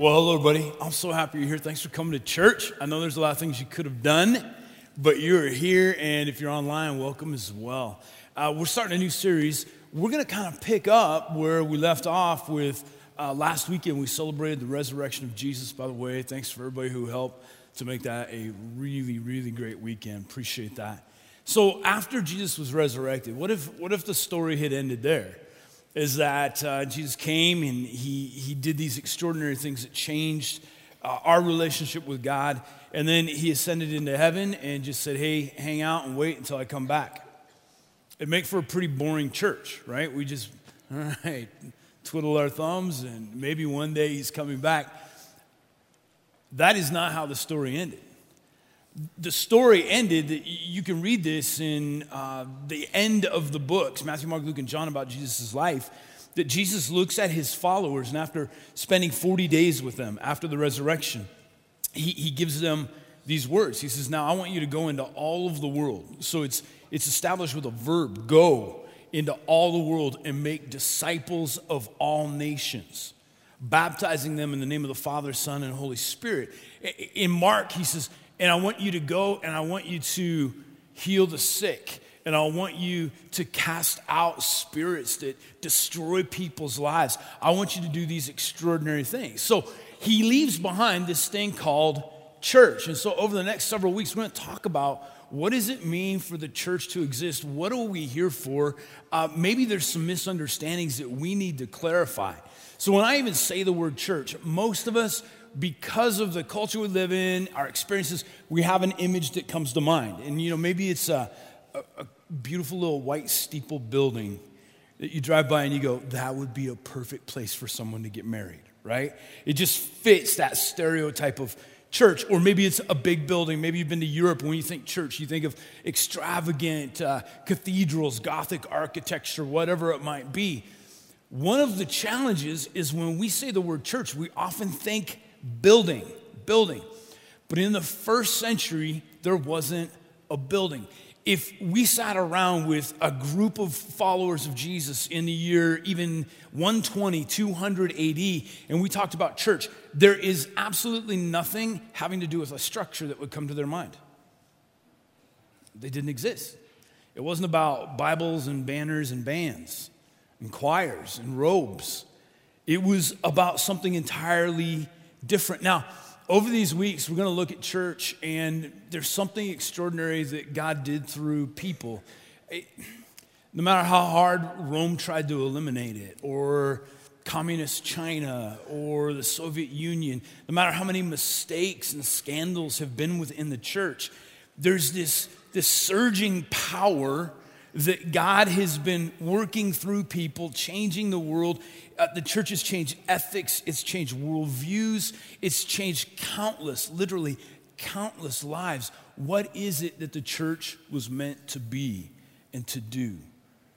Well, hello, everybody. I'm so happy you're here. Thanks for coming to church. I know there's a lot of things you could have done, but you're here, and if you're online, welcome as well. Uh, we're starting a new series. We're going to kind of pick up where we left off with uh, last weekend. We celebrated the resurrection of Jesus, by the way. Thanks for everybody who helped to make that a really, really great weekend. Appreciate that. So, after Jesus was resurrected, what if, what if the story had ended there? Is that uh, Jesus came and he, he did these extraordinary things that changed uh, our relationship with God. And then he ascended into heaven and just said, hey, hang out and wait until I come back. It'd make for a pretty boring church, right? We just, all right, twiddle our thumbs and maybe one day he's coming back. That is not how the story ended the story ended. You can read this in uh, the end of the books Matthew, Mark, Luke, and John about Jesus' life. That Jesus looks at his followers, and after spending 40 days with them after the resurrection, he, he gives them these words. He says, Now I want you to go into all of the world. So it's, it's established with a verb go into all the world and make disciples of all nations, baptizing them in the name of the Father, Son, and Holy Spirit. In Mark, he says, and I want you to go and I want you to heal the sick. And I want you to cast out spirits that destroy people's lives. I want you to do these extraordinary things. So he leaves behind this thing called church. And so over the next several weeks, we're going to talk about what does it mean for the church to exist? What are we here for? Uh, maybe there's some misunderstandings that we need to clarify. So when I even say the word church, most of us because of the culture we live in, our experiences, we have an image that comes to mind. And, you know, maybe it's a, a, a beautiful little white steeple building that you drive by and you go, that would be a perfect place for someone to get married, right? It just fits that stereotype of church. Or maybe it's a big building. Maybe you've been to Europe. When you think church, you think of extravagant uh, cathedrals, Gothic architecture, whatever it might be. One of the challenges is when we say the word church, we often think building, building. But in the first century, there wasn't a building. If we sat around with a group of followers of Jesus in the year even 120, 200 AD, and we talked about church, there is absolutely nothing having to do with a structure that would come to their mind. They didn't exist. It wasn't about Bibles and banners and bands and choirs and robes. It was about something entirely different. Now, over these weeks, we're going to look at church, and there's something extraordinary that God did through people. It, no matter how hard Rome tried to eliminate it, or communist China, or the Soviet Union, no matter how many mistakes and scandals have been within the church, there's this, this surging power that God has been working through people, changing the world. Uh, the church has changed ethics, it's changed worldviews, it's changed countless, literally countless lives. What is it that the church was meant to be and to do?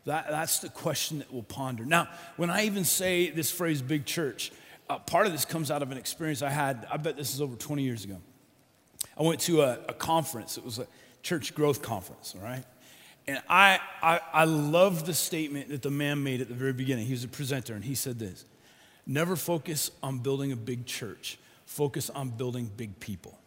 That, that's the question that we'll ponder. Now, when I even say this phrase, big church, uh, part of this comes out of an experience I had. I bet this is over 20 years ago. I went to a, a conference, it was a church growth conference, all right? And I, I, I love the statement that the man made at the very beginning. He was a presenter, and he said this Never focus on building a big church, focus on building big people.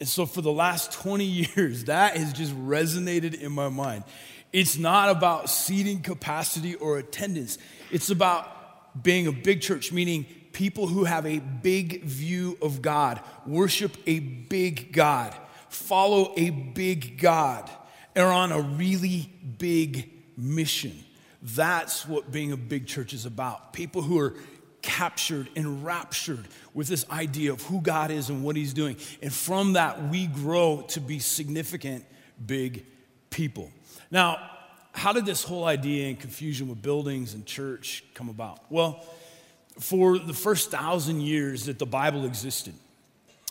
And so, for the last 20 years, that has just resonated in my mind. It's not about seating capacity or attendance, it's about being a big church, meaning people who have a big view of God, worship a big God, follow a big God are on a really big mission. That's what being a big church is about. People who are captured, enraptured with this idea of who God is and what He's doing. And from that, we grow to be significant, big people. Now, how did this whole idea and confusion with buildings and church come about? Well, for the first thousand years that the Bible existed,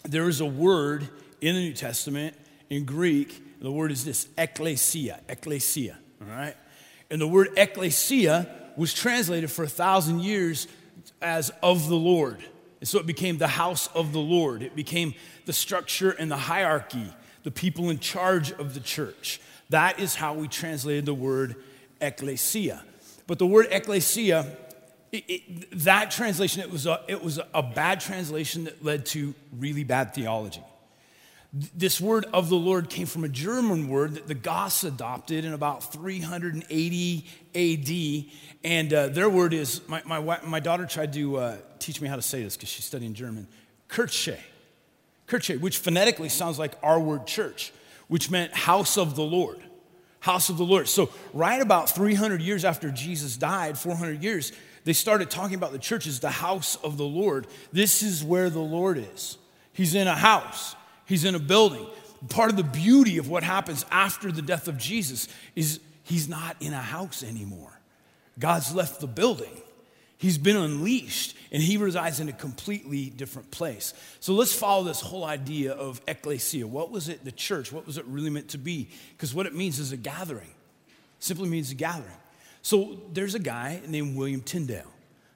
there is a word in the New Testament in Greek the word is this ecclesia, ecclesia, all right? And the word ecclesia was translated for a thousand years as of the Lord. And so it became the house of the Lord. It became the structure and the hierarchy, the people in charge of the church. That is how we translated the word ecclesia. But the word ecclesia it, it, that translation, it was, a, it was a bad translation that led to really bad theology. This word of the Lord came from a German word that the Goths adopted in about 380 AD. And uh, their word is, my, my, my daughter tried to uh, teach me how to say this because she's studying German, Kirche. Kirche, which phonetically sounds like our word church, which meant house of the Lord. House of the Lord. So, right about 300 years after Jesus died, 400 years, they started talking about the church as the house of the Lord. This is where the Lord is. He's in a house. He's in a building. Part of the beauty of what happens after the death of Jesus is he's not in a house anymore. God's left the building. He's been unleashed and he resides in a completely different place. So let's follow this whole idea of ecclesia. What was it, the church? What was it really meant to be? Because what it means is a gathering, simply means a gathering. So there's a guy named William Tyndale.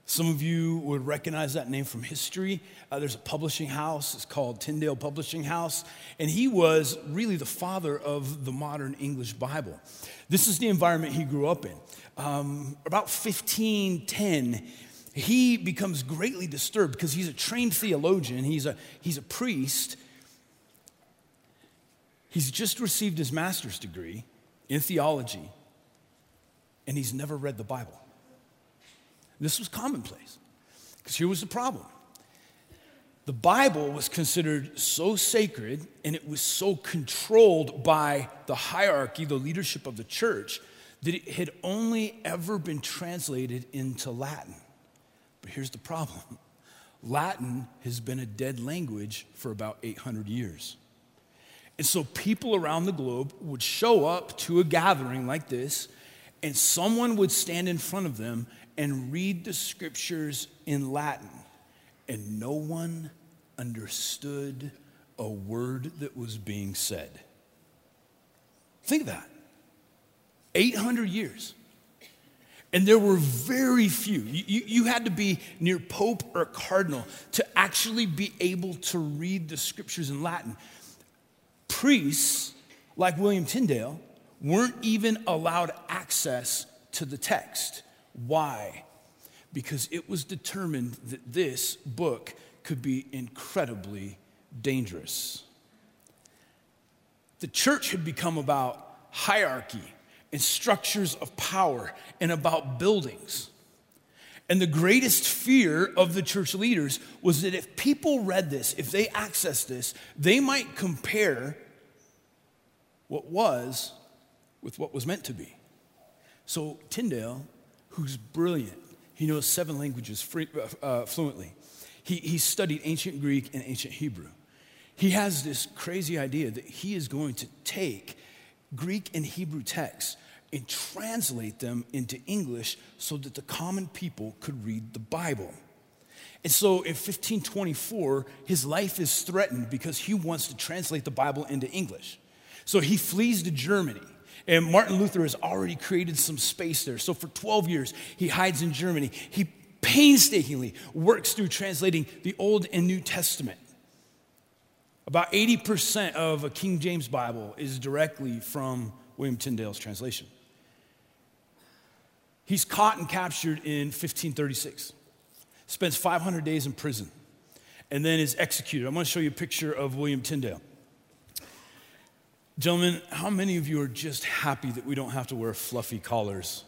Some of you would recognize that name from history. Uh, there's a publishing house, it's called Tyndale Publishing House, and he was really the father of the modern English Bible. This is the environment he grew up in. Um, about 1510, he becomes greatly disturbed because he's a trained theologian, he's a, he's a priest. He's just received his master's degree in theology, and he's never read the Bible. This was commonplace. Because here was the problem the Bible was considered so sacred and it was so controlled by the hierarchy, the leadership of the church, that it had only ever been translated into Latin. But here's the problem Latin has been a dead language for about 800 years. And so people around the globe would show up to a gathering like this, and someone would stand in front of them and read the scriptures in Latin, and no one understood a word that was being said. Think of that 800 years. And there were very few. You, you, had to be near Pope or Cardinal to actually be able to read the scriptures in Latin. Priests, like William Tyndale, weren't even allowed access to the text. Why? Because it was determined that this book could be incredibly dangerous. The church had become about hierarchy and structures of power and about buildings. And the greatest fear of the church leaders was that if people read this, if they accessed this, they might compare what was with what was meant to be. So Tyndale who's brilliant. He knows seven languages free, uh, uh, fluently. He, he studied ancient Greek and ancient Hebrew. He has this crazy idea that he is going to take Greek and Hebrew texts and translate them into English so that the common people could read the Bible. And so in 1524, his life is threatened because he wants to translate the Bible into English. So he flees to Germany. And Martin Luther has already created some space there. So for 12 years, he hides in Germany. He painstakingly works through translating the Old and New Testament. About 80% of a King James Bible is directly from William Tyndale's translation. He's caught and captured in 1536, spends 500 days in prison, and then is executed. I'm going to show you a picture of William Tyndale. Gentlemen, how many of you are just happy that we don't have to wear fluffy collars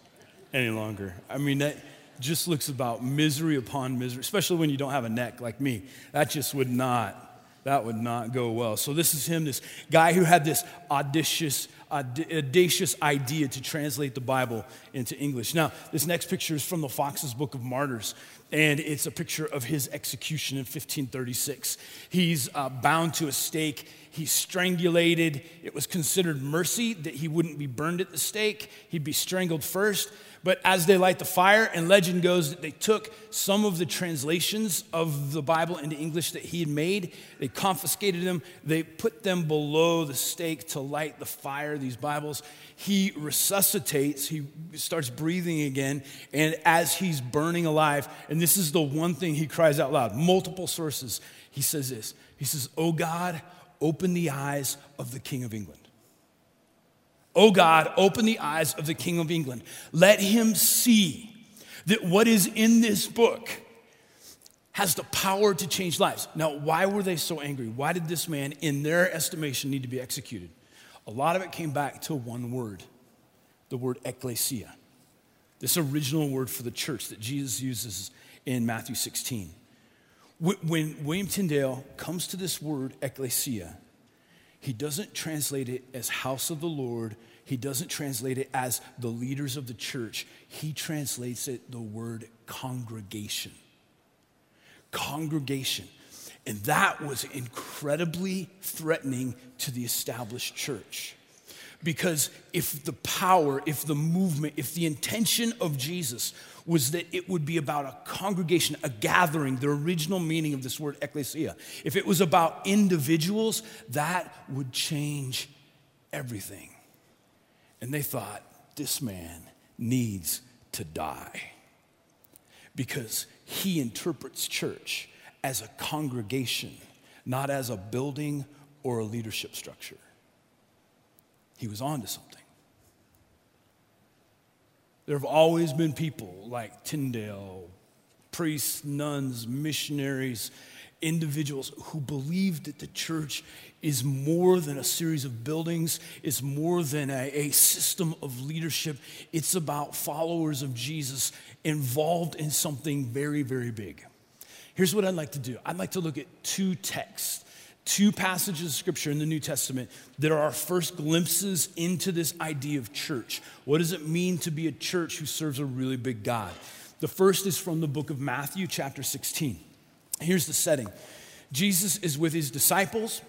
any longer? I mean, that just looks about misery upon misery, especially when you don't have a neck like me. That just would not, that would not go well. So this is him, this guy who had this audacious, audacious idea to translate the Bible into English. Now, this next picture is from the Foxe's Book of Martyrs, and it's a picture of his execution in 1536. He's uh, bound to a stake He's strangulated. It was considered mercy that he wouldn't be burned at the stake, he'd be strangled first. But as they light the fire, and legend goes that they took some of the translations of the Bible into English that he had made, they confiscated them, they put them below the stake to light the fire, these Bibles. He resuscitates, he starts breathing again, and as he's burning alive, and this is the one thing he cries out loud, multiple sources, he says this He says, Oh God, open the eyes of the King of England. Oh God, open the eyes of the King of England. Let him see That what is in this book has the power to change lives. Now, why were they so angry? Why did this man, in their estimation, need to be executed? A lot of it came back to one word the word ecclesia. This original word for the church that Jesus uses in Matthew 16. When William Tyndale comes to this word ecclesia, he doesn't translate it as house of the Lord. He doesn't translate it as the leaders of the church. He translates it the word congregation congregation. And that was incredibly threatening to the established church. Because if the power, if the movement, if the intention of Jesus was that it would be about a congregation, a gathering, the original meaning of this word ecclesia, if it was about individuals, that would change everything. And they thought, this man needs to die because he interprets church as a congregation, not as a building or a leadership structure. He was on to something. There have always been people like Tyndale, priests, nuns, missionaries, individuals who believed that the church is more than a series of buildings, it's more than a, a, system of leadership. It's about followers of Jesus involved in something very, very big. Here's what I'd like to do I'd like to look at two texts, two passages of scripture in the New Testament that are our first glimpses into this idea of church. What does it mean to be a church who serves a really big God? The first is from the book of Matthew, chapter 16. Here's the setting Jesus is with his disciples,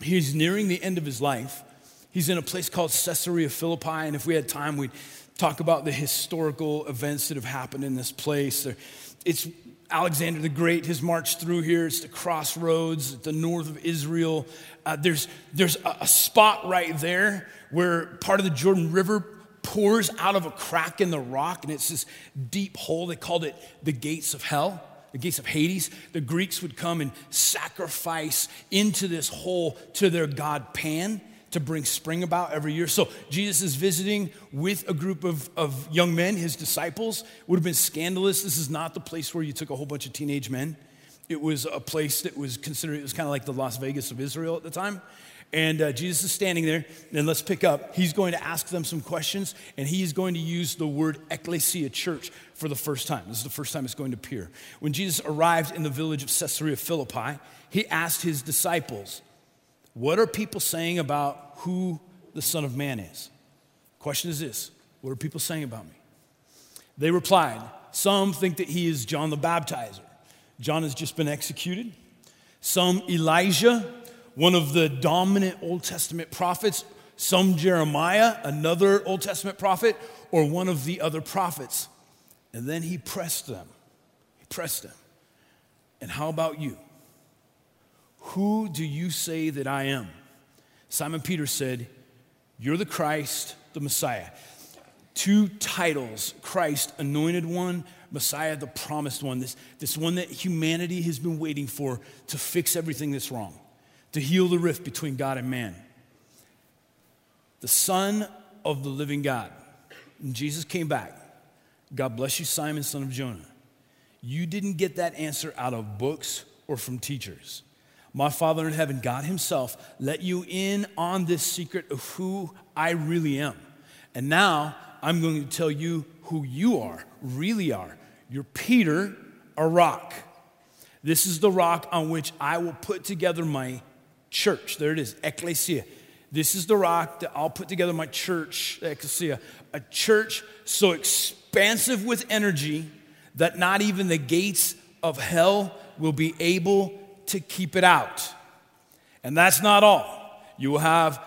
he's nearing the end of his life. He's in a place called Caesarea Philippi, and if we had time, we'd talk about the historical events that have happened in this place. It's Alexander the Great has marched through here. It's the crossroads at the north of Israel. Uh, there's there's a, a spot right there where part of the Jordan River pours out of a crack in the rock, and it's this deep hole. They called it the gates of hell the gates of Hades, the Greeks would come and sacrifice into this hole to their god Pan to bring spring about every year. So Jesus is visiting with a group of, of young men, his disciples. Would have been scandalous. This is not the place where you took a whole bunch of teenage men. It was a place that was considered, it was kind of like the Las Vegas of Israel at the time. And uh, Jesus is standing there, and let's pick up. He's going to ask them some questions, and he's going to use the word ecclesia, church, for the first time. This is the first time it's going to appear. When Jesus arrived in the village of Caesarea Philippi, he asked his disciples, What are people saying about who the Son of Man is? Question is this What are people saying about me? They replied, Some think that he is John the Baptizer. John has just been executed. Some Elijah one of the dominant Old Testament prophets, some Jeremiah, another Old Testament prophet, or one of the other prophets. And then he pressed them. He pressed them. And how about you? Who do you say that I am? Simon Peter said, You're the Christ, the Messiah. Two titles Christ, anointed one, Messiah, the promised one, this, this one that humanity has been waiting for to fix everything that's wrong to heal the rift between God and man. The Son of the living God. And Jesus came back. God bless you, Simon, son of Jonah. You didn't get that answer out of books or from teachers. My Father in heaven, God Himself, let you in on this secret of who I really am. And now I'm going to tell you who you are, really are. You're Peter, a rock. This is the rock on which I will put together my church. There it is, ecclesia. This is the rock that I'll put together my church, ecclesia. A church so expansive with energy that not even the gates of hell will be able to keep it out. And that's not all. You will have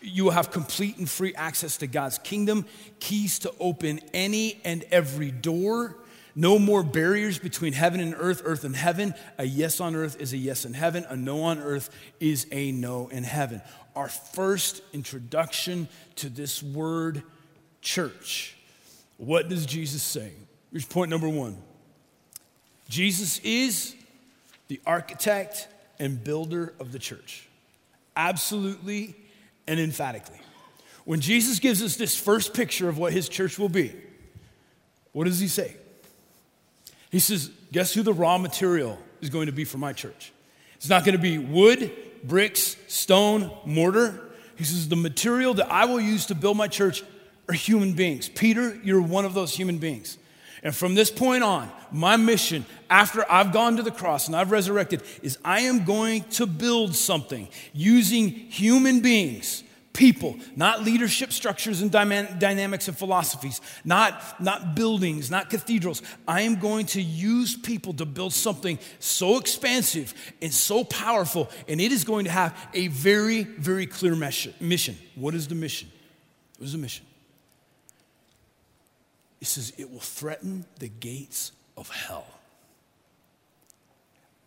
you have complete and free access to God's kingdom, keys to open any and every door no more barriers between heaven and earth, earth and heaven. A yes on earth is a yes in heaven. A no on earth is a no in heaven. Our first introduction to this word church. What does Jesus say? Here's point number one Jesus is the architect and builder of the church. Absolutely and emphatically. When Jesus gives us this first picture of what his church will be, what does he say? He says, Guess who the raw material is going to be for my church? It's not going to be wood, bricks, stone, mortar. He says, The material that I will use to build my church are human beings. Peter, you're one of those human beings. And from this point on, my mission after I've gone to the cross and I've resurrected is I am going to build something using human beings people, not leadership structures and dynamics and philosophies, not, not buildings, not cathedrals. I am going to use people to build something so expansive and so powerful, and it is going to have a very, very clear mission. What is the mission? What is the mission? It says it will threaten the gates of hell.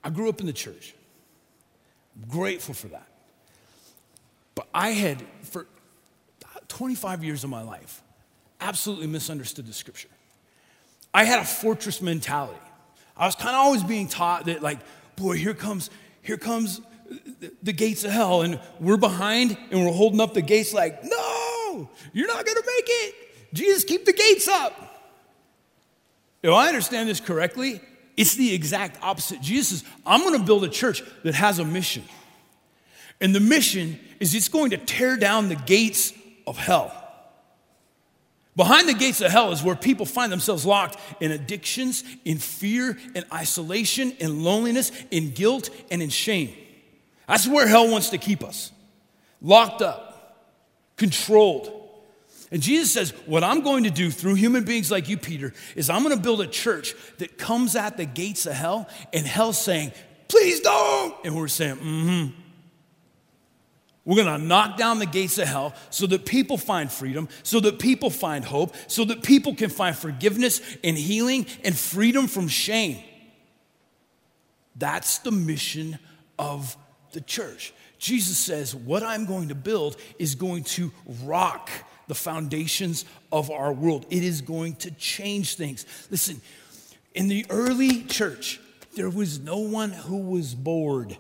I grew up in the church. I'm grateful for that. But I had, for 25 years of my life, absolutely misunderstood the scripture. I had a fortress mentality. I was kind of always being taught that, like, boy, here comes, here comes the gates of hell, and we're behind and we're holding up the gates, like, no, you're not gonna make it. Jesus, keep the gates up. If I understand this correctly, it's the exact opposite. Jesus says, I'm gonna build a church that has a mission. And the mission is it's going to tear down the gates of hell. Behind the gates of hell is where people find themselves locked in addictions, in fear, in isolation, in loneliness, in guilt, and in shame. That's where hell wants to keep us locked up, controlled. And Jesus says, What I'm going to do through human beings like you, Peter, is I'm going to build a church that comes at the gates of hell, and hell's saying, Please don't. And we're saying, Mm hmm. We're going to knock down the gates of hell so that people find freedom, so that people find hope, so that people can find forgiveness and healing and freedom from shame. That's the mission of the church. Jesus says, What I'm going to build is going to rock the foundations of our world. It is going to change things. Listen, in the early church, there was no one who was bored.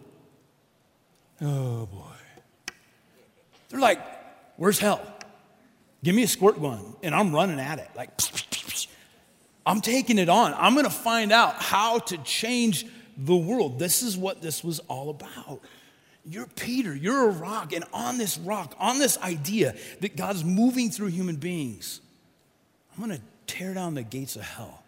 Oh boy. They're like, where's hell? Give me a squirt gun, and I'm running at it. Like, I'm taking it on. I'm gonna find out how to change the world. This is what this was all about. You're Peter, you're a rock, and on this rock, on this idea that God's moving through human beings, I'm gonna tear down the gates of hell.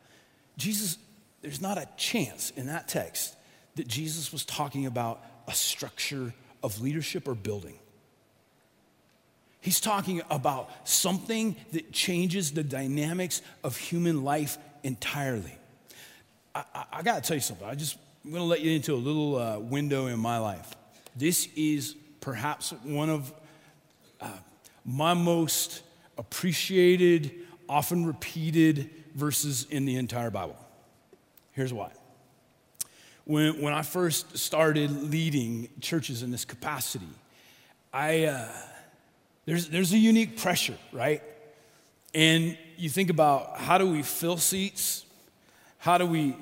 Jesus, there's not a chance in that text that Jesus was talking about a structure of leadership or building. He's talking about something that changes the dynamics of human life entirely. I, I, I got to tell you something. I just, I'm going to let you into a little uh, window in my life. This is perhaps one of uh, my most appreciated, often repeated verses in the entire Bible. Here's why. When, when I first started leading churches in this capacity, I. Uh, there's, there's a unique pressure, right? And you think about how do we fill seats? How do we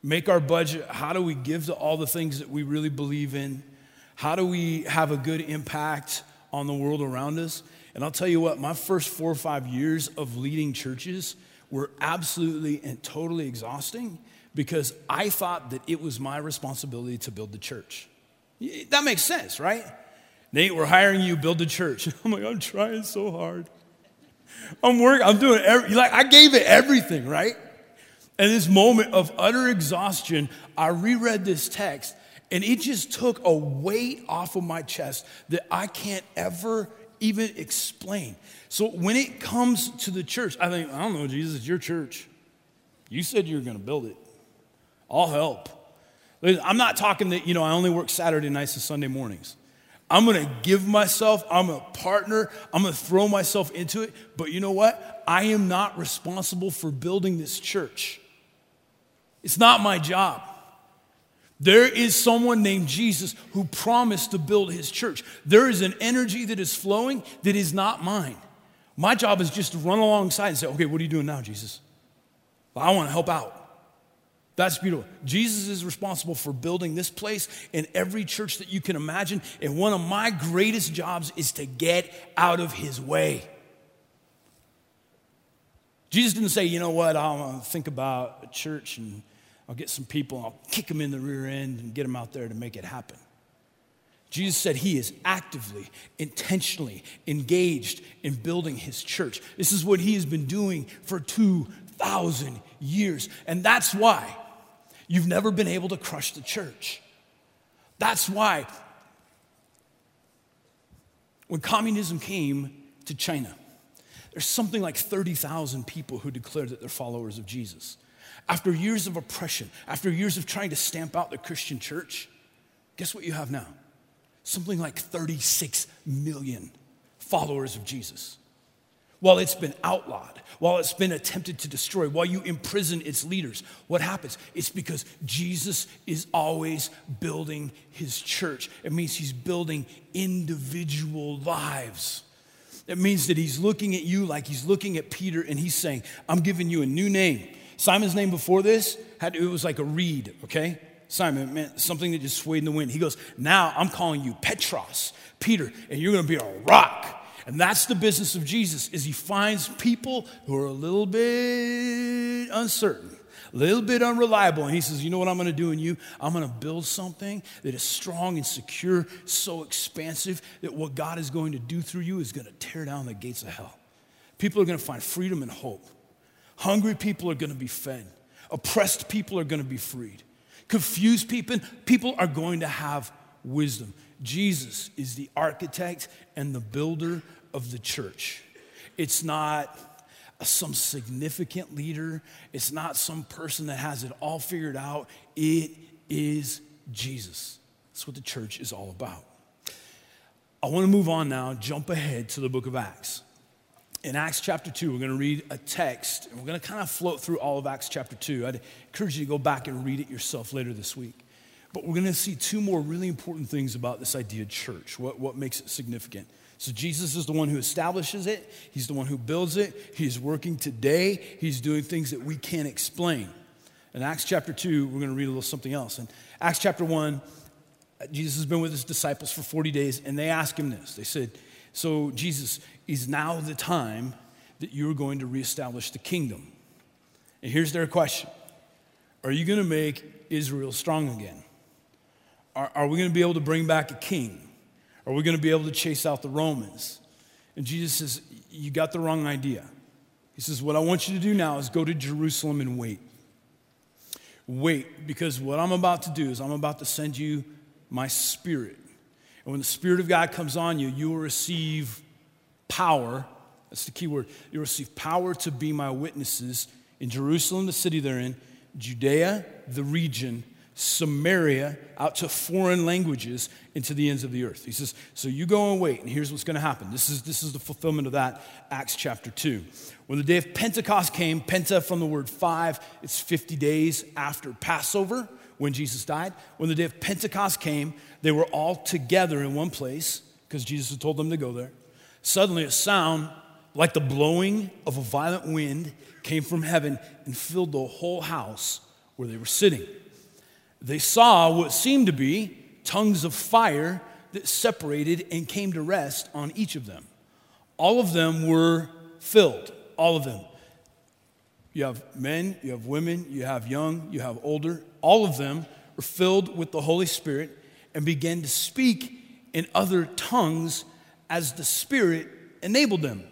make our budget? How do we give to all the things that we really believe in? How do we have a good impact on the world around us? And I'll tell you what, my first four or five years of leading churches were absolutely and totally exhausting because I thought that it was my responsibility to build the church. That makes sense, right? Nate, we're hiring you, build the church. I'm like, I'm trying so hard. I'm working, I'm doing every, like, I gave it everything, right? And this moment of utter exhaustion, I reread this text and it just took a weight off of my chest that I can't ever even explain. So when it comes to the church, I think, I don't know, Jesus, it's your church. You said you were going to build it. I'll help. I'm not talking that, you know, I only work Saturday nights and Sunday mornings. I'm gonna give myself, I'm a partner, I'm gonna throw myself into it. But you know what? I am not responsible for building this church. It's not my job. There is someone named Jesus who promised to build his church. There is an energy that is flowing that is not mine. My job is just to run alongside and say, okay, what are you doing now, Jesus? I want to help out. That's beautiful. Jesus is responsible for building this place and every church that you can imagine. And one of my greatest jobs is to get out of his way. Jesus didn't say, you know what, I want to think about a church and I'll get some people, I'll kick them in the rear end and get them out there to make it happen. Jesus said he is actively, intentionally engaged in building his church. This is what he has been doing for 2,000 years. And that's why you've never been able to crush the church. That's why when communism came to China, there's something like 30,000 people who declared that they're followers of Jesus. After years of oppression, after years of trying to stamp out the Christian church, guess what you have now? something like 36 million followers of Jesus. While it's been outlawed, while it's been attempted to destroy, while you imprison its leaders, what happens? It's because Jesus is always building his church. It means he's building individual lives. It means that he's looking at you like he's looking at Peter and he's saying, I'm giving you a new name. Simon's name before this, had, it was like a reed, okay? Simon, meant something that just swayed in the wind. He goes, Now I'm calling you Petros, Peter, and you're going to be a rock. And that's the business of Jesus is he finds people who are a little bit uncertain, a little bit unreliable. And he says, You know what I'm going to do in you? I'm going to build something that is strong and secure, so expansive that what God is going to do through you is going to tear down the gates of hell. People are going to find freedom and hope. Hungry people are going to be fed. Oppressed people are going to be freed confused people, people are going to have wisdom. Jesus is the architect and the builder of the church. It's not some significant leader, it's not some person that has it all figured out. It is Jesus. That's what the church is all about. I want to move on now, jump ahead to the book of Acts in Acts chapter 2, we're going to read a text, and we're going to kind of float through all of Acts chapter 2. I'd encourage you to go back and read it yourself later this week. But we're going to see two more really important things about this idea of church, what, what makes it significant. So, Jesus is the one who establishes it, He's the one who builds it, He's working today, He's doing things that we can't explain. In Acts chapter 2, we're going to read a little something else. In Acts chapter 1, Jesus has been with his disciples for 40 days, and they ask him this. They said, So, Jesus, is now the time that you're going to reestablish the kingdom. And here's their question Are you going to make Israel strong again? Are, are we going to be able to bring back a king? Are we going to be able to chase out the Romans? And Jesus says, You got the wrong idea. He says, What I want you to do now is go to Jerusalem and wait. Wait, because what I'm about to do is I'm about to send you my spirit. And when the Spirit of God comes on you, you will receive power. That's the key word. You'll receive power to be my witnesses in Jerusalem, the city they're in, Judea, the region, Samaria, out to foreign languages, into the ends of the earth. He says, So you go and wait, and here's what's going to happen. This is, this is the fulfillment of that, Acts chapter 2. When the day of Pentecost came, Penta from the word five, it's 50 days after Passover when Jesus died. When the day of Pentecost came, they were all together in one place because Jesus had told them to go there. Suddenly, a sound like the blowing of a violent wind came from heaven and filled the whole house where they were sitting. They saw what seemed to be tongues of fire that separated and came to rest on each of them. All of them were filled, all of them. You have men, you have women, you have young, you have older. All of them were filled with the Holy Spirit and began to speak in other tongues as the Spirit enabled them.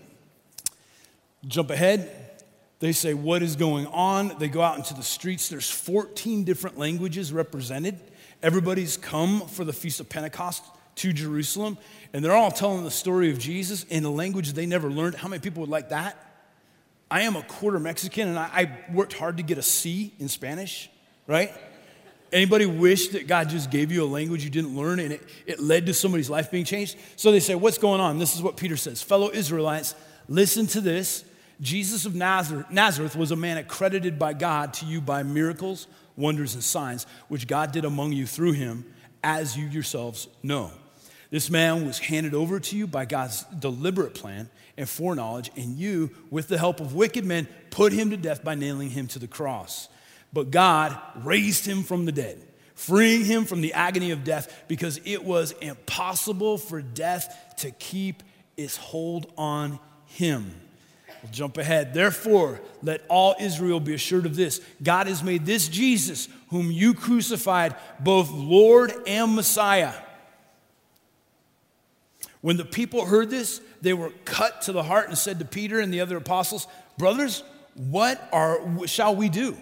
Jump ahead. They say, What is going on? They go out into the streets. There's 14 different languages represented. Everybody's come for the Feast of Pentecost to Jerusalem, and they're all telling the story of Jesus in a language they never learned. How many people would like that? I am a quarter Mexican, and I, I worked hard to get a C in Spanish, right? Anybody wish that God just gave you a language you didn't learn and it, it led to somebody's life being changed? So they say, What's going on? This is what Peter says. Fellow Israelites, listen to this. Jesus of Nazareth, Nazareth was a man accredited by God to you by miracles, wonders, and signs, which God did among you through him, as you yourselves know. This man was handed over to you by God's deliberate plan and foreknowledge, and you, with the help of wicked men, put him to death by nailing him to the cross. But God raised him from the dead, freeing him from the agony of death because it was impossible for death to keep its hold on him. We'll jump ahead. Therefore, let all Israel be assured of this God has made this Jesus, whom you crucified, both Lord and Messiah. When the people heard this, they were cut to the heart and said to Peter and the other apostles, Brothers, what are, shall we do?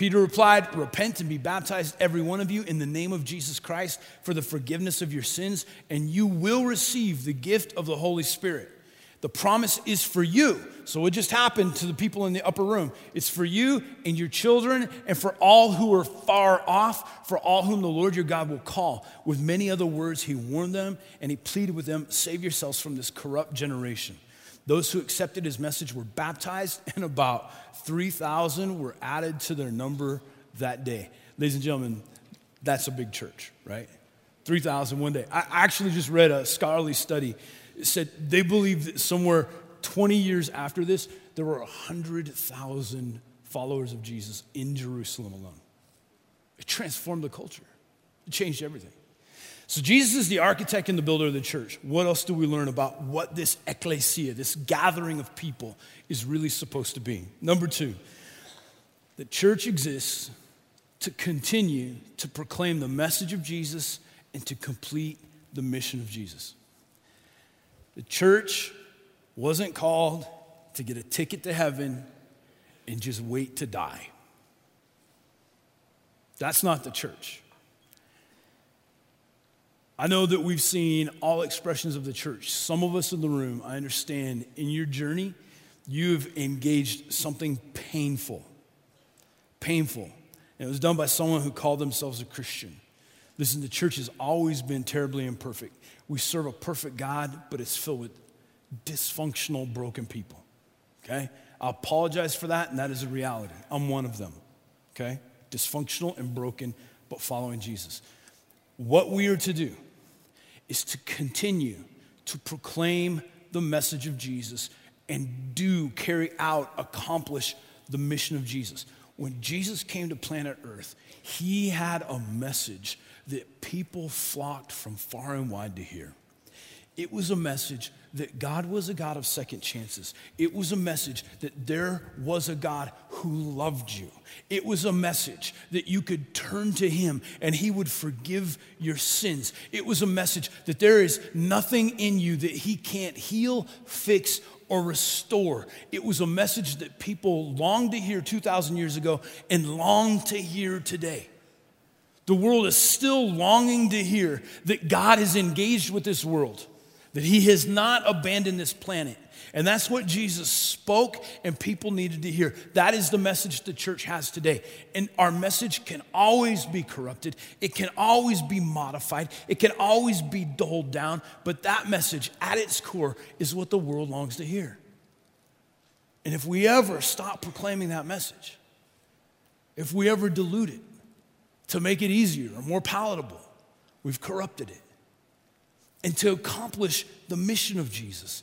Peter replied, Repent and be baptized, every one of you, in the name of Jesus Christ for the forgiveness of your sins, and you will receive the gift of the Holy Spirit. The promise is for you. So, what just happened to the people in the upper room? It's for you and your children, and for all who are far off, for all whom the Lord your God will call. With many other words, he warned them and he pleaded with them save yourselves from this corrupt generation. Those who accepted his message were baptized, and about 3,000 were added to their number that day. Ladies and gentlemen, that's a big church, right? 3,000 one day. I actually just read a scholarly study. It said they believe that somewhere 20 years after this, there were 100,000 followers of Jesus in Jerusalem alone. It transformed the culture, it changed everything. So, Jesus is the architect and the builder of the church. What else do we learn about what this ecclesia, this gathering of people, is really supposed to be? Number two, the church exists to continue to proclaim the message of Jesus and to complete the mission of Jesus. The church wasn't called to get a ticket to heaven and just wait to die. That's not the church. I know that we've seen all expressions of the church. Some of us in the room, I understand, in your journey, you've engaged something painful. Painful. And it was done by someone who called themselves a Christian. Listen, the church has always been terribly imperfect. We serve a perfect God, but it's filled with dysfunctional, broken people. Okay? I apologize for that, and that is a reality. I'm one of them. Okay? Dysfunctional and broken, but following Jesus. What we are to do is to continue to proclaim the message of Jesus and do, carry out, accomplish the mission of Jesus. When Jesus came to planet Earth, he had a message that people flocked from far and wide to hear. It was a message that God was a God of second chances. It was a message that there was a God who loved you. It was a message that you could turn to Him and He would forgive your sins. It was a message that there is nothing in you that He can't heal, fix, or restore. It was a message that people longed to hear 2,000 years ago and long to hear today. The world is still longing to hear that God is engaged with this world that he has not abandoned this planet. And that's what Jesus spoke, and people needed to hear. That is the message the church has today. And our message can always be corrupted, it can always be modified, it can always be doled down. But that message, at its core, is what the world longs to hear. And if we ever stop proclaiming that message, if we ever dilute it to make it easier or more palatable, we've corrupted it and to accomplish the mission of Jesus.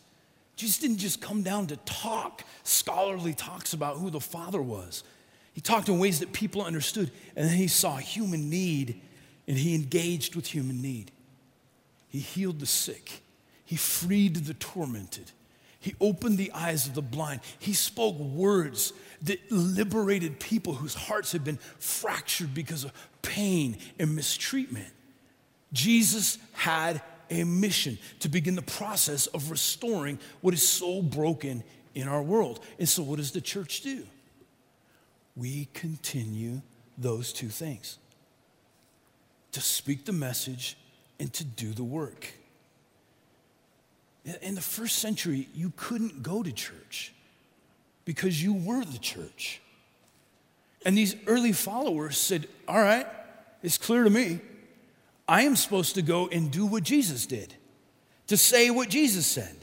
Jesus didn't just come down to talk scholarly talks about who the Father was. He talked in ways that people understood, and then he saw human need and he engaged with human need. He healed the sick, he freed the tormented, he opened the eyes of the blind, he spoke words that liberated people whose hearts had been fractured because of pain and mistreatment. Jesus had a mission to begin the process of restoring what is so broken in our world. And so, what does the church do? We continue those two things to speak the message and to do the work. In the first century, you couldn't go to church because you were the church. And these early followers said, All right, it's clear to me. I am supposed to go and do what Jesus did, to say what Jesus said.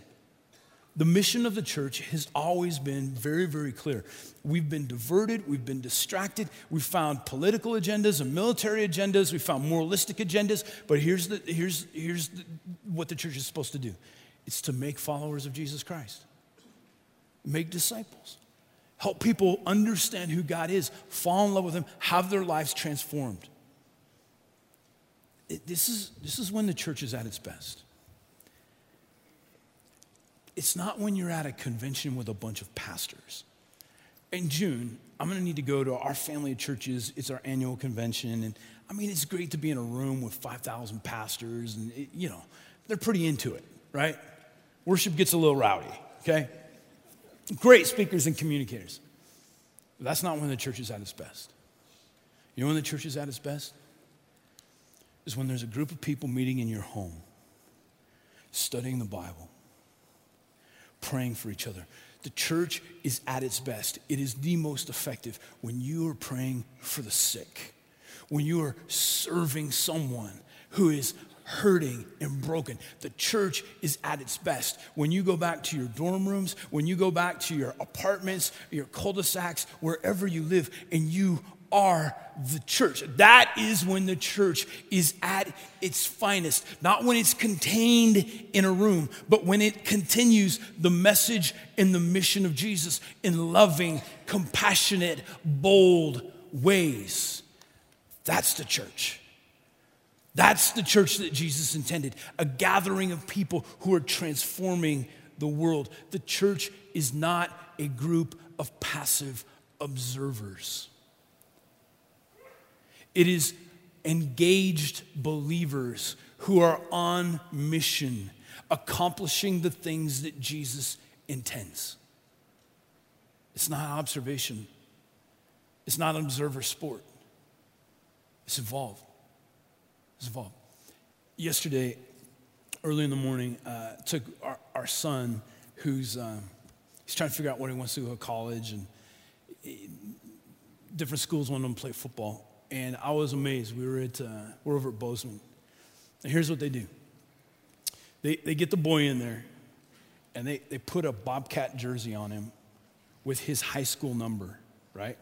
The mission of the church has always been very, very clear. We've been diverted, we've been distracted, we've found political agendas and military agendas, we found moralistic agendas, but here's, the, here's, here's the, what the church is supposed to do it's to make followers of Jesus Christ, make disciples, help people understand who God is, fall in love with Him, have their lives transformed this, is, this is when the church is at its best. it's not when you're at a convention with a bunch of pastors. In June, I'm going to need to go to our family of churches. It's our annual convention. And I mean, it's great to be in a room with 5,000 pastors. And, it, you know, they're pretty into it, right? Worship gets a little rowdy, okay? Great speakers and communicators. But that's not when the church is at its best. You know when the church is at its best? Is when there's a group of people meeting in your home, studying the Bible, praying for each other. The church is at its best. It is the most effective when you are praying for the sick, when you are serving someone who is hurting and broken. The church is at its best. When you go back to your dorm rooms, when you go back to your apartments, your cul de sacs, wherever you live, and you are the church. That is when the church is at its finest. Not when it's contained in a room, but when it continues the message and the mission of Jesus in loving, compassionate, bold ways. That's the church. That's the church that Jesus intended a gathering of people who are transforming the world. The church is not a group of passive observers. It is engaged believers who are on mission, accomplishing the things that Jesus intends. It's not observation, it's not an observer sport, it's involved. It's involved. Yesterday, early in the morning, uh, took our, our son, who's um, he's trying to figure out what he wants to go to college, and he, different schools want him to play football and I was amazed. We were at uh, we're over at Bozeman, and here's what they do. They they get the boy in there, and they they put a Bobcat jersey on him, with his high school number, right?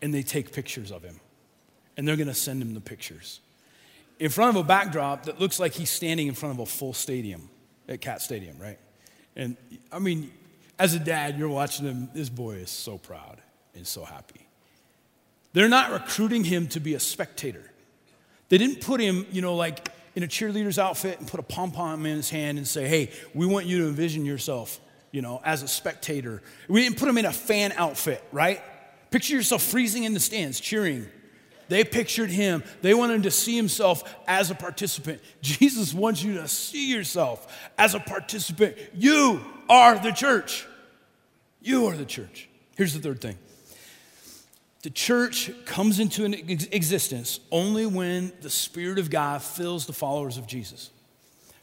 And they take pictures of him, and they're gonna send him the pictures, in front of a backdrop that looks like he's standing in front of a full stadium at Cat Stadium, right? And I mean, as a dad, you're watching him. This boy is so proud and so happy. They're not recruiting him to be a spectator. They didn't put him, you know, like in a cheerleader's outfit and put a pom pom in his hand and say, hey, we want you to envision yourself, you know, as a spectator. We didn't put him in a fan outfit, right? Picture yourself freezing in the stands, cheering. They pictured him. They wanted him to see himself as a participant. Jesus wants you to see yourself as a participant. You are the church. You are the church. Here's the third thing the church comes into existence only when the Spirit of God fills the followers of Jesus.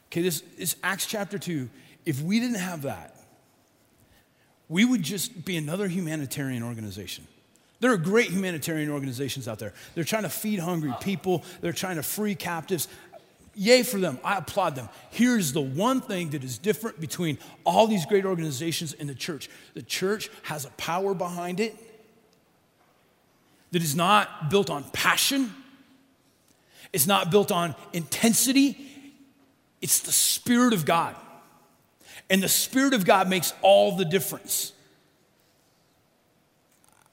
Okay, this is Acts chapter 2. If we didn't have that, we would just be another humanitarian organization. There are great humanitarian organizations out there. They're trying to feed hungry people, they're trying to free captives. Yay for them. I applaud them. Here's the one thing that is different between all these great organizations and the church the church has a power behind it that is not built on passion, it's not built on intensity, it's the Spirit of God. And the Spirit of God makes all the difference.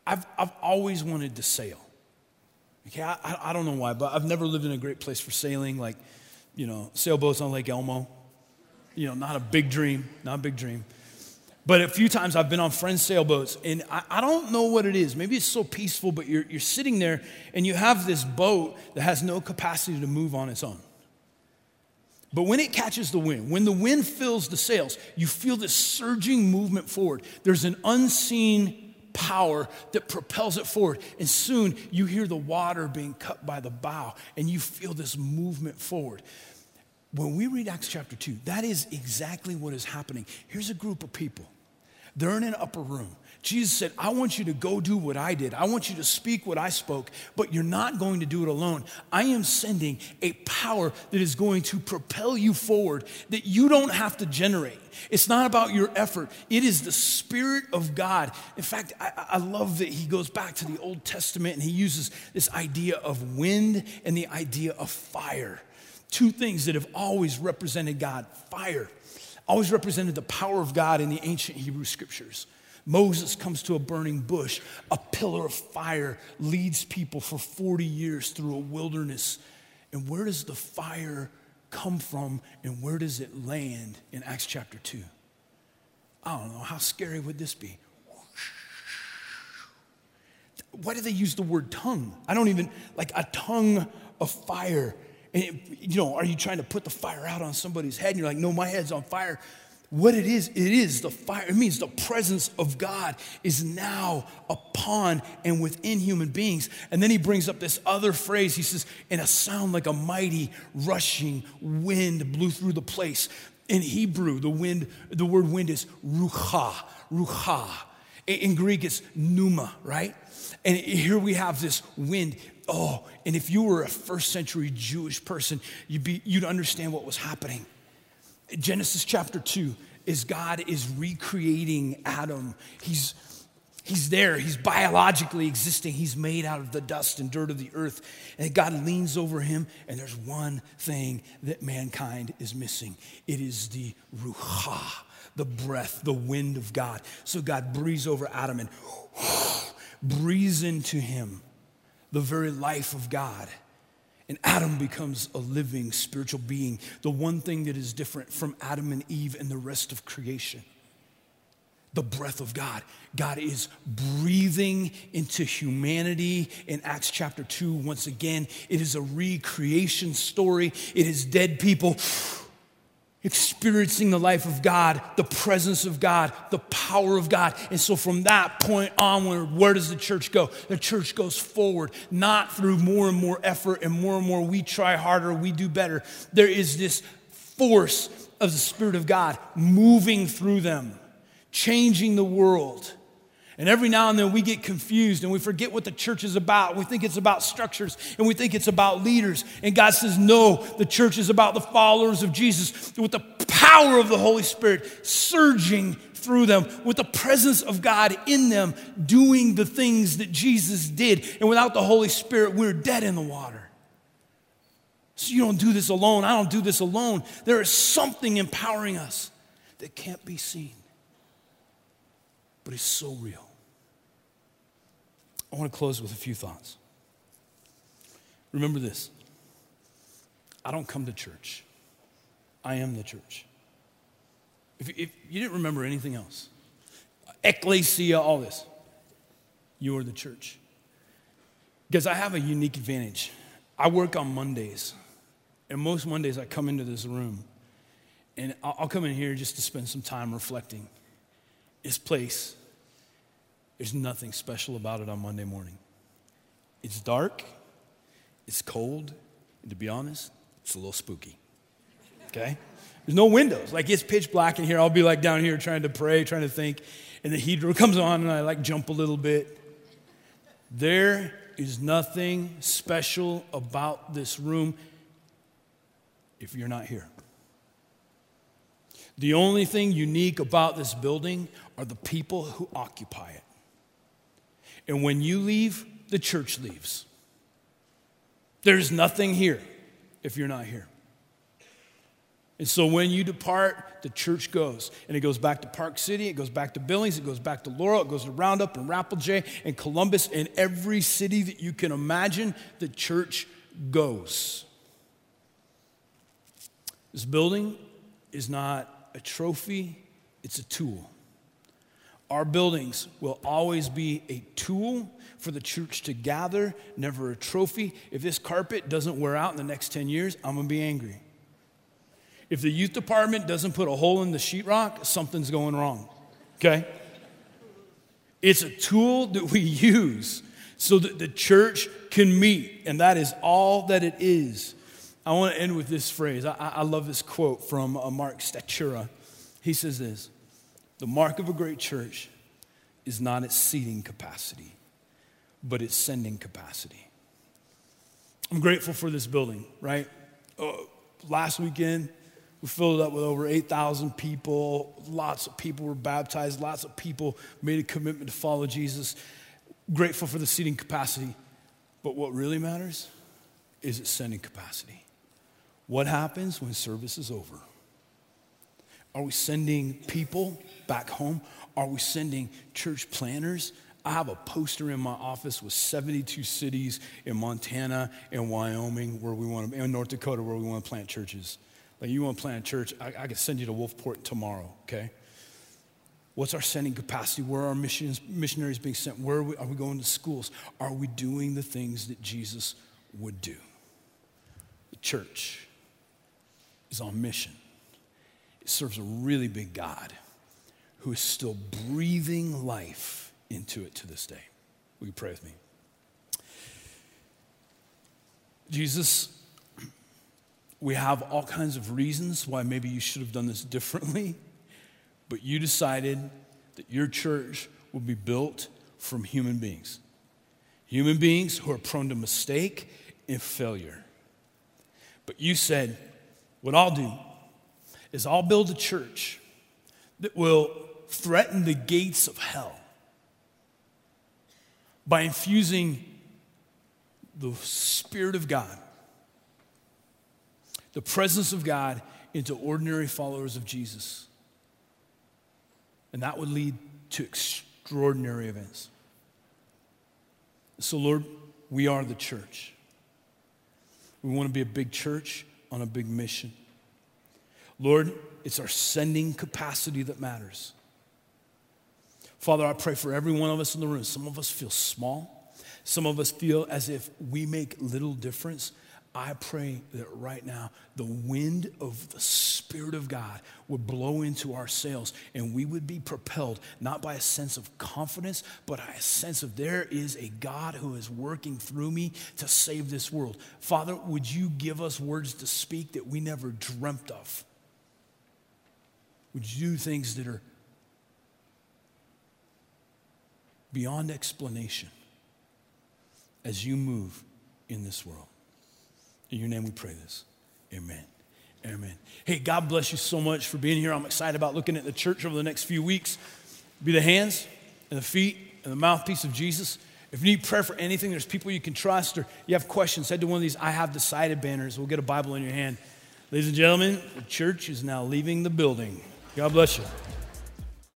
I've, I've always wanted to sail. Okay, I, I don't know why, but I've never lived in a great place for sailing, like, you know, sailboats on Lake Elmo. You know, not a big dream, not a big dream. But a few times I've been on friends' sailboats, and I, I, don't know what it is. Maybe it's so peaceful, but you're, you're sitting there and you have this boat that has no capacity to move on its own. But when it catches the wind, when the wind fills the sails, you feel this surging movement forward. There's an unseen power that propels it forward. And soon you hear the water being cut by the bow, and you feel this movement forward. When we read Acts chapter 2, that is exactly what is happening. Here's a group of people they're in an upper room. Jesus said, I want you to go do what I did. I want you to speak what I spoke, but you're not going to do it alone. I am sending a power that is going to propel you forward that you don't have to generate. It's not about your effort, it is the Spirit of God. In fact, I, I love that he goes back to the Old Testament and he uses this idea of wind and the idea of fire. Two things that have always represented God fire always represented the power of God in the ancient Hebrew scriptures. Moses comes to a burning bush, a pillar of fire leads people for 40 years through a wilderness. And where does the fire come from and where does it land in Acts chapter 2? I don't know, how scary would this be? Why do they use the word tongue? I don't even, like a tongue of fire. You know, are you trying to put the fire out on somebody's head? And you're like, no, my head's on fire. What it is, it is the fire. It means the presence of God is now upon and within human beings. And then he brings up this other phrase. He says, "In a sound like a mighty rushing wind blew through the place." In Hebrew, the wind, the word wind is ruach, ruach. In Greek, it's pneuma, right? And here we have this wind. Oh, and if you were a first century Jewish person, you'd, be, you'd understand what was happening. Genesis chapter 2 is God is recreating Adam. He's He's there. He's biologically existing. He's made out of the dust and dirt of the earth. And God leans over him, and there's one thing that mankind is missing it is the ruach, the breath, the wind of God. So God breathes over Adam and breathes into him the very life of God. And Adam becomes a living spiritual being, the one thing that is different from Adam and Eve and the rest of creation. The breath of God. God is breathing into humanity in Acts chapter 2. Once again, it is a recreation story. It is dead people experiencing the life of God, the presence of God, the power of God. And so from that point onward, where does the church go? The church goes forward, not through more and more effort and more and more we try harder, we do better. There is this force of the Spirit of God moving through them, changing the world. And every now and then we get confused and we forget what the church is about. We think it's about structures and we think it's about leaders. And God says, no, the church is about the followers of Jesus with the power of the Holy Spirit surging through them, with the presence of God in them, doing the things that Jesus did. And without the Holy Spirit, we're dead in the water. So you don't do this alone. I don't do this alone. There is something empowering us that can't be seen, but it's so real. I want to close with a few thoughts. Remember this I don't come to church, I am the church. If, if you didn't remember anything else, ecclesia, all this, you are the church. Because I have a unique advantage. I work on Mondays, and most Mondays I come into this room, and I'll come in here just to spend some time reflecting. This place there's nothing special about it on Monday morning. It's dark, it's cold, and to be honest, it's a little spooky. Okay? There's no windows. Like it's pitch black in here. I'll be like down here trying to pray, trying to think, and the heater comes on and I like jump a little bit. There is nothing special about this room if you're not here. The only thing unique about this building are the people who occupy it. And when you leave, the church leaves. There's nothing here if you're not here. And so when you depart, the church goes. And it goes back to Park City, it goes back to Billings, it goes back to Laurel, it goes to Roundup and Rapelje and Columbus and every city that you can imagine, the church goes. This building is not a trophy, it's a tool. Our buildings will always be a tool for the church to gather, never a trophy. If this carpet doesn't wear out in the next 10 years, I'm gonna be angry. If the youth department doesn't put a hole in the sheetrock, something's going wrong, okay? It's a tool that we use so that the church can meet, and that is all that it is. I want to end with this phrase. I, I love this quote from uh, Mark Statura. He says this the mark of a great church is not its seating capacity, but its sending capacity. I'm grateful for this building, right? Uh, last weekend, we filled it up with over 8,000 people. Lots of people were baptized. Lots of people made a commitment to follow Jesus. Grateful for the seating capacity. But what really matters is its sending capacity. What happens when service is over? Are we sending people back home? Are we sending church planters? I have a poster in my office with 72 cities in Montana and Wyoming where we want to, in North Dakota where we want to plant churches. Like you want to plant a church, I, I can send you to Wolf Point tomorrow, okay? What's our sending capacity? Where are our missions, missionaries being sent? Where are we, are we going to schools? Are we doing the things that Jesus would do? The church is on mission. Serves a really big God who is still breathing life into it to this day. Will you pray with me? Jesus, we have all kinds of reasons why maybe you should have done this differently, but you decided that your church would be built from human beings. Human beings who are prone to mistake and failure. But you said, What I'll do is I'll build a church that will threaten the gates of hell by infusing the Spirit of God, the presence of God into ordinary followers of Jesus. And that would lead to extraordinary events. So, Lord, we are the church. We want to be a big church on a big mission. Lord, it's our sending capacity that matters. Father, I pray for every one of us in the room. Some of us feel small, some of us feel as if we make little difference. I pray that right now the wind of the Spirit of God would blow into our sails and we would be propelled not by a sense of confidence, but by a sense of there is a God who is working through me to save this world. Father, would you give us words to speak that we never dreamt of? Would you do things that are beyond explanation as you move in this world. In your name we pray this. Amen. Amen. Hey, God bless you so much for being here. I'm excited about looking at the church over the next few weeks. Be the hands and the feet and the mouthpiece of Jesus. If you need prayer for anything, there's people you can trust or you have questions, head to one of these I have decided banners. We'll get a Bible in your hand. Ladies and gentlemen, the church is now leaving the building. God bless you.